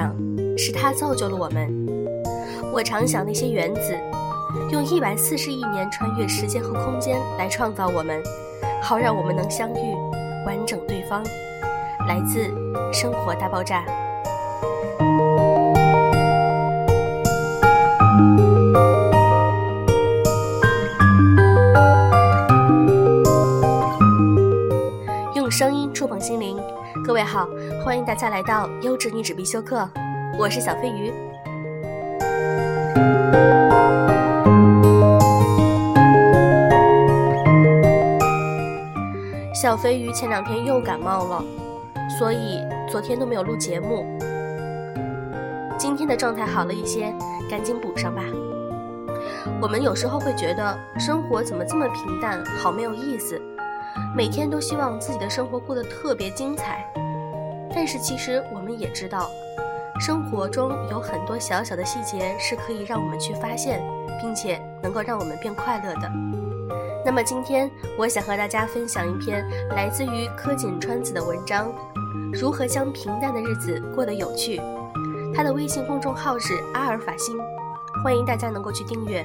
上，是它造就了我们。我常想那些原子，用一百四十亿年穿越时间和空间来创造我们，好让我们能相遇，完整对方。来自《生活大爆炸》。用声音触碰心灵，各位好，欢迎大家来到优质女纸必修课，我是小飞鱼。小飞鱼前两天又感冒了，所以昨天都没有录节目。今天的状态好了一些，赶紧补上吧。我们有时候会觉得生活怎么这么平淡，好没有意思，每天都希望自己的生活过得特别精彩。但是其实我们也知道，生活中有很多小小的细节是可以让我们去发现，并且能够让我们变快乐的。那么今天我想和大家分享一篇来自于柯锦川子的文章，如何将平淡的日子过得有趣。他的微信公众号是阿尔法星，欢迎大家能够去订阅。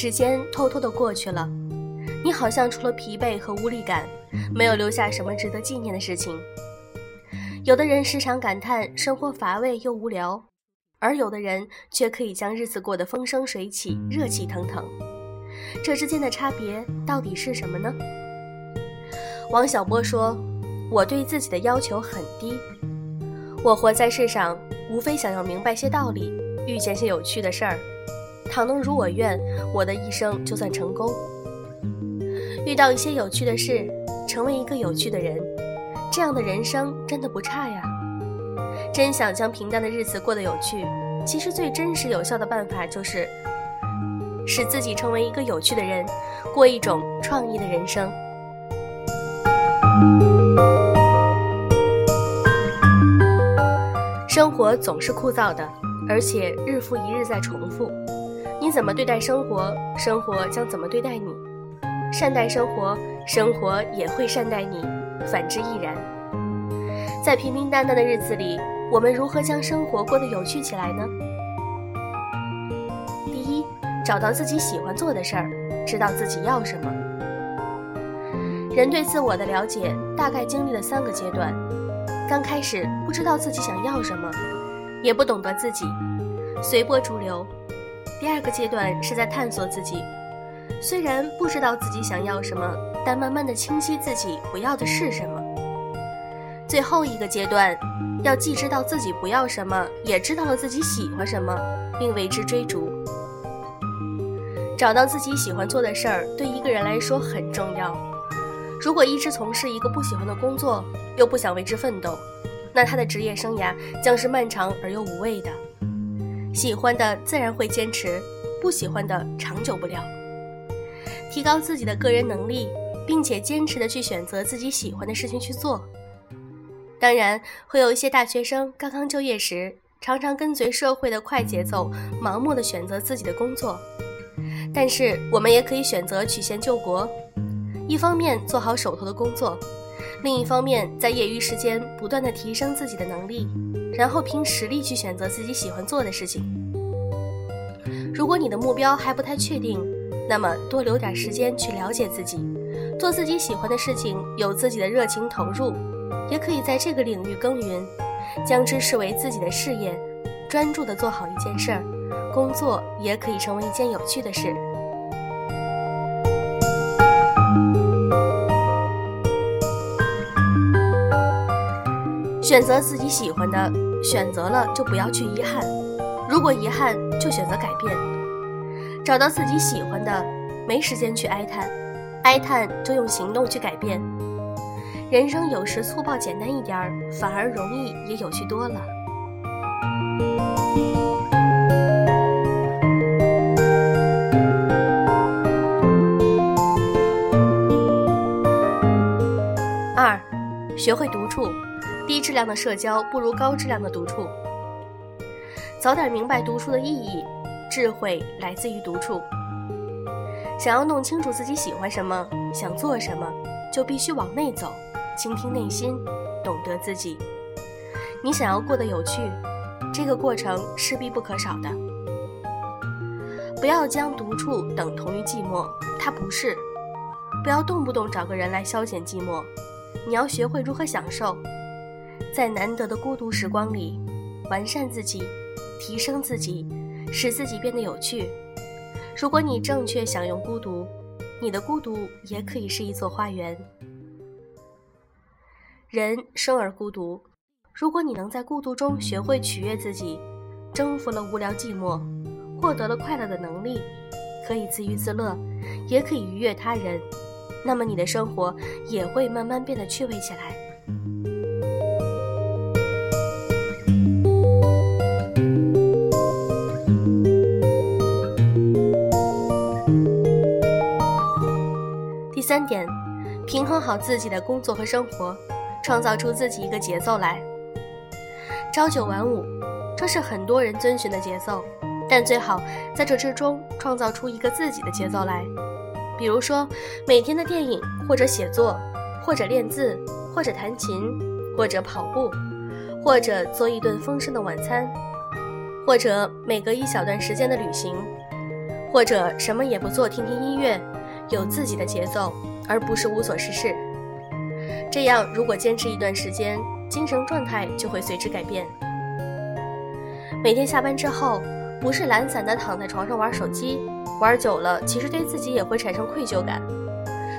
时间偷偷的过去了，你好像除了疲惫和无力感，没有留下什么值得纪念的事情。有的人时常感叹生活乏味又无聊，而有的人却可以将日子过得风生水起、热气腾腾。这之间的差别到底是什么呢？王小波说：“我对自己的要求很低，我活在世上，无非想要明白些道理，遇见些有趣的事儿。倘能如我愿，我的一生就算成功。遇到一些有趣的事，成为一个有趣的人，这样的人生真的不差呀。真想将平淡的日子过得有趣，其实最真实有效的办法就是使自己成为一个有趣的人，过一种创意的人生。”生活总是枯燥的，而且日复一日在重复。你怎么对待生活，生活将怎么对待你。善待生活，生活也会善待你；反之亦然。在平平淡淡的日子里，我们如何将生活过得有趣起来呢？第一，找到自己喜欢做的事儿，知道自己要什么。人对自我的了解大概经历了三个阶段：刚开始不知道自己想要什么，也不懂得自己，随波逐流；第二个阶段是在探索自己，虽然不知道自己想要什么，但慢慢的清晰自己不要的是什么；最后一个阶段，要既知道自己不要什么，也知道了自己喜欢什么，并为之追逐。找到自己喜欢做的事儿，对一个人来说很重要。如果一直从事一个不喜欢的工作，又不想为之奋斗，那他的职业生涯将是漫长而又无味的。喜欢的自然会坚持，不喜欢的长久不了。提高自己的个人能力，并且坚持的去选择自己喜欢的事情去做。当然，会有一些大学生刚刚就业时，常常跟随社会的快节奏，盲目的选择自己的工作。但是，我们也可以选择曲线救国。一方面做好手头的工作，另一方面在业余时间不断的提升自己的能力，然后凭实力去选择自己喜欢做的事情。如果你的目标还不太确定，那么多留点时间去了解自己，做自己喜欢的事情，有自己的热情投入，也可以在这个领域耕耘，将之视为自己的事业，专注的做好一件事儿，工作也可以成为一件有趣的事。选择自己喜欢的，选择了就不要去遗憾；如果遗憾，就选择改变。找到自己喜欢的，没时间去哀叹，哀叹就用行动去改变。人生有时粗暴简单一点儿，反而容易也有趣多了。二，学会独处。低质量的社交不如高质量的独处。早点明白独处的意义，智慧来自于独处。想要弄清楚自己喜欢什么、想做什么，就必须往内走，倾听内心，懂得自己。你想要过得有趣，这个过程是必不可少的。不要将独处等同于寂寞，它不是。不要动不动找个人来消遣寂寞，你要学会如何享受，在难得的孤独时光里，完善自己，提升自己，使自己变得有趣。如果你正确享用孤独，你的孤独也可以是一座花园。人生而孤独，如果你能在孤独中学会取悦自己，征服了无聊寂寞，获得了快乐的能力，可以自娱自乐，也可以愉悦他人，那么你的生活也会慢慢变得趣味起来。三点，平衡好自己的工作和生活，创造出自己一个节奏来。朝九晚五，这是很多人遵循的节奏，但最好在这之中创造出一个自己的节奏来。比如说，每天的电影，或者写作，或者练字，或者弹琴，或者跑步，或者做一顿丰盛的晚餐，或者每隔一小段时间的旅行，或者什么也不做，听听音乐。有自己的节奏，而不是无所事事。这样，如果坚持一段时间，精神状态就会随之改变。每天下班之后，不是懒散的躺在床上玩手机，玩久了，其实对自己也会产生愧疚感。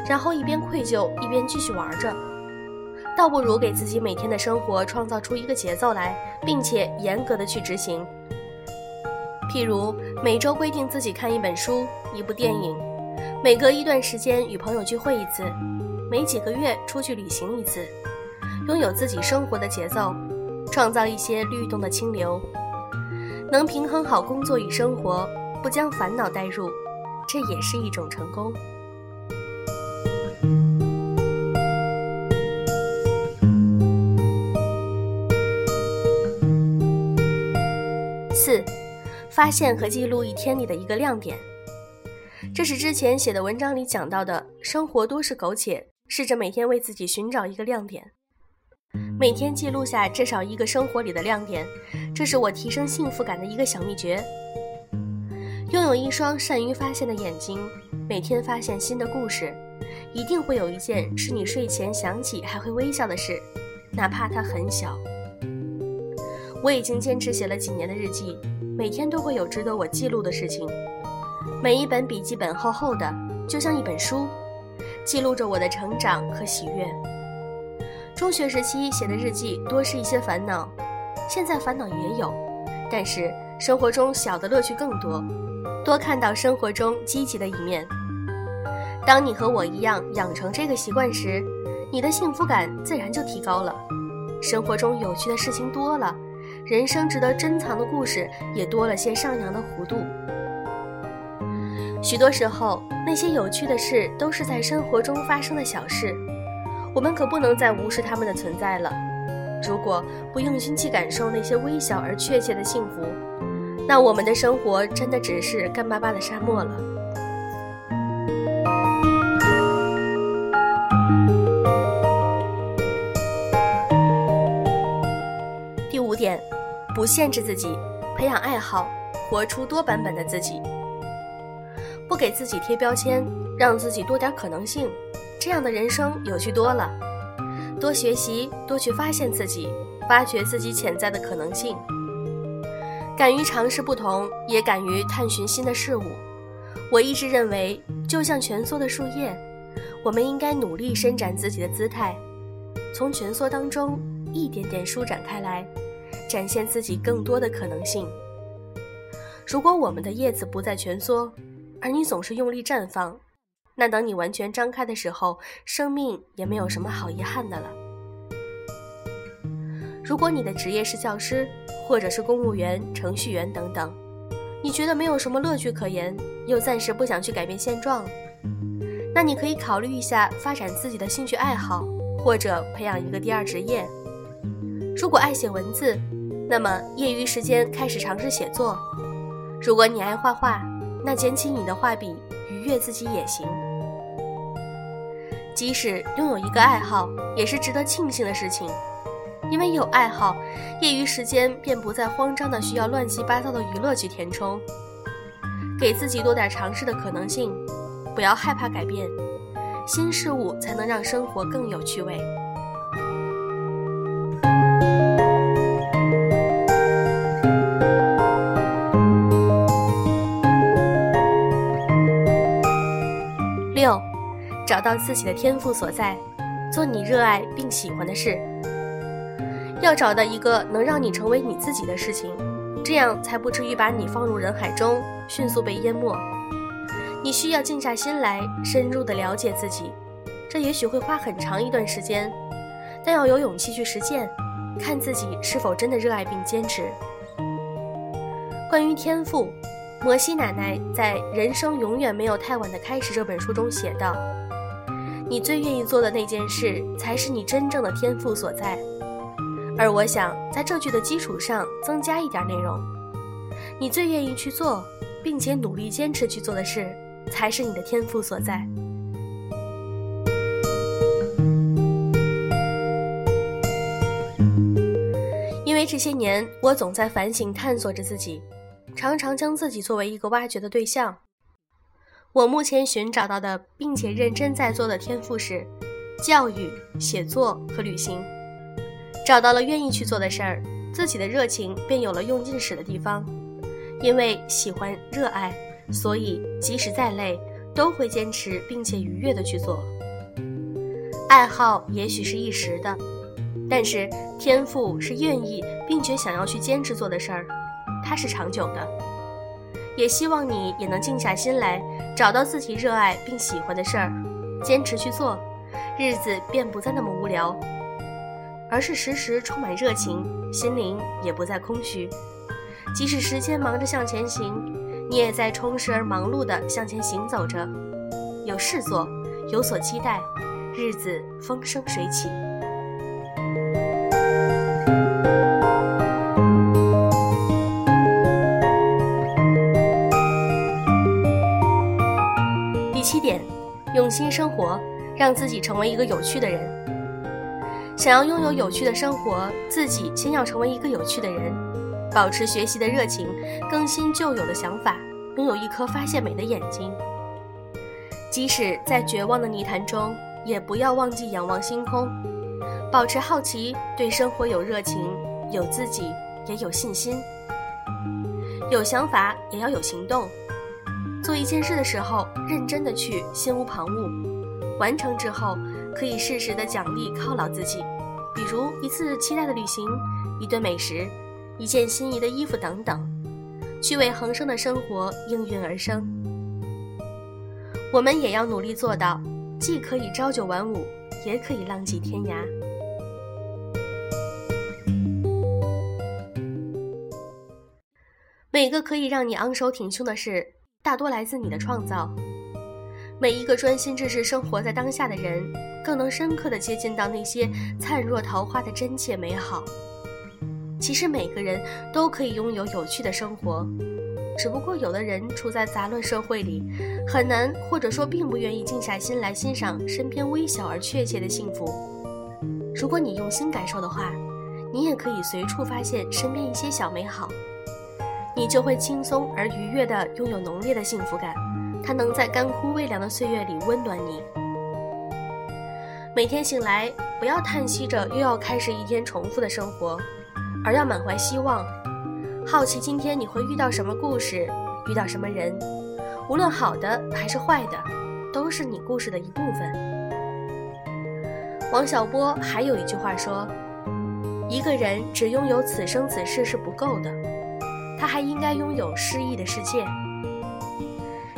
然后一边愧疚，一边继续玩着，倒不如给自己每天的生活创造出一个节奏来，并且严格的去执行。譬如每周规定自己看一本书、一部电影。每隔一段时间与朋友聚会一次，每几个月出去旅行一次，拥有自己生活的节奏，创造一些律动的清流，能平衡好工作与生活，不将烦恼带入，这也是一种成功。四，发现和记录一天里的一个亮点。这是之前写的文章里讲到的，生活多是苟且，试着每天为自己寻找一个亮点，每天记录下至少一个生活里的亮点，这是我提升幸福感的一个小秘诀。拥有一双善于发现的眼睛，每天发现新的故事，一定会有一件是你睡前想起还会微笑的事，哪怕它很小。我已经坚持写了几年的日记，每天都会有值得我记录的事情。每一本笔记本厚厚的，就像一本书，记录着我的成长和喜悦。中学时期写的日记多是一些烦恼，现在烦恼也有，但是生活中小的乐趣更多，多看到生活中积极的一面。当你和我一样养成这个习惯时，你的幸福感自然就提高了。生活中有趣的事情多了，人生值得珍藏的故事也多了些上扬的弧度。许多时候，那些有趣的事都是在生活中发生的小事，我们可不能再无视他们的存在了。如果不用心去感受那些微小而确切的幸福，那我们的生活真的只是干巴巴的沙漠了。第五点，不限制自己，培养爱好，活出多版本的自己。不给自己贴标签，让自己多点可能性，这样的人生有趣多了。多学习，多去发现自己，挖掘自己潜在的可能性。敢于尝试不同，也敢于探寻新的事物。我一直认为，就像蜷缩的树叶，我们应该努力伸展自己的姿态，从蜷缩当中一点点舒展开来，展现自己更多的可能性。如果我们的叶子不再蜷缩，而你总是用力绽放，那等你完全张开的时候，生命也没有什么好遗憾的了。如果你的职业是教师，或者是公务员、程序员等等，你觉得没有什么乐趣可言，又暂时不想去改变现状，那你可以考虑一下发展自己的兴趣爱好，或者培养一个第二职业。如果爱写文字，那么业余时间开始尝试写作；如果你爱画画，那捡起你的画笔，愉悦自己也行。即使拥有一个爱好，也是值得庆幸的事情，因为有爱好，业余时间便不再慌张的需要乱七八糟的娱乐去填充。给自己多点尝试的可能性，不要害怕改变，新事物才能让生活更有趣味。找到自己的天赋所在，做你热爱并喜欢的事。要找到一个能让你成为你自己的事情。这样才不至于把你放入人海中，迅速被淹没。你需要静下心来，深入的了解自己。这也许会花很长一段时间，但要有勇气去实践，看自己是否真的热爱并坚持。关于天赋，摩西奶奶在《人生永远没有太晚的开始》这本书中写道：“你最愿意做的那件事，才是你真正的天赋所在。”而我想在这句的基础上增加一点内容：你最愿意去做，并且努力坚持去做的事，才是你的天赋所在。因为这些年，我总在反省探索着自己，常常将自己作为一个挖掘的对象。我目前寻找到的，并且认真在做的天赋是教育、写作和旅行。找到了愿意去做的事儿，自己的热情便有了用尽使的地方。因为喜欢、热爱，所以即使再累，都会坚持并且愉悦的去做。爱好也许是一时的，但是天赋是愿意并且想要去坚持做的事儿，它是长久的。也希望你也能静下心来，找到自己热爱并喜欢的事儿，坚持去做，日子便不再那么无聊。而是时时充满热情，心灵也不再空虚。即使时间忙着向前行，你也在充实而忙碌地向前行走着，有事做，有所期待，日子风生水起。第七点，用心生活，让自己成为一个有趣的人。想要拥有有趣的生活，自己先要成为一个有趣的人，保持学习的热情，更新旧有的想法，拥有一颗发现美的眼睛。即使在绝望的泥潭中，也不要忘记仰望星空，保持好奇，对生活有热情，有自己也有信心，有想法也要有行动。做一件事的时候，认真的去，心无旁骛，完成之后。可以适时的奖励犒劳自己，比如一次期待的旅行，一顿美食，一件心仪的衣服等等，趣味横生的生活应运而生。我们也要努力做到，既可以朝九晚五，也可以浪迹天涯。每个可以让你昂首挺胸的事，大多来自你的创造。每一个专心致志生活在当下的人，更能深刻的接近到那些灿若桃花的真切美好。其实每个人都可以拥有有趣的生活，只不过有的人处在杂乱社会里，很难或者说并不愿意静下心来欣赏身边微小而确切的幸福。如果你用心感受的话，你也可以随处发现身边一些小美好，你就会轻松而愉悦的拥有浓烈的幸福感。它能在干枯微凉的岁月里温暖你。每天醒来，不要叹息着又要开始一天重复的生活，而要满怀希望，好奇今天你会遇到什么故事，遇到什么人，无论好的还是坏的，都是你故事的一部分。王小波还有一句话说：“一个人只拥有此生此世是不够的，他还应该拥有诗意的世界。”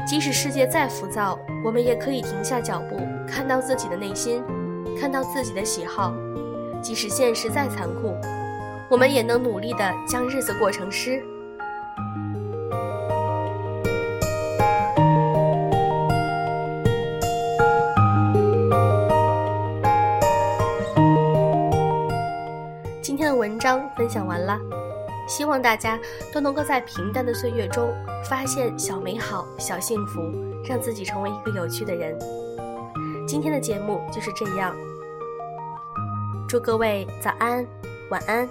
即使世界再浮躁，我们也可以停下脚步，看到自己的内心，看到自己的喜好。即使现实再残酷，我们也能努力的将日子过成诗。今天的文章分享完了，希望大家都能够在平淡的岁月中发现小美好、小幸福，让自己成为一个有趣的人。今天的节目就是这样，祝各位早安、晚安。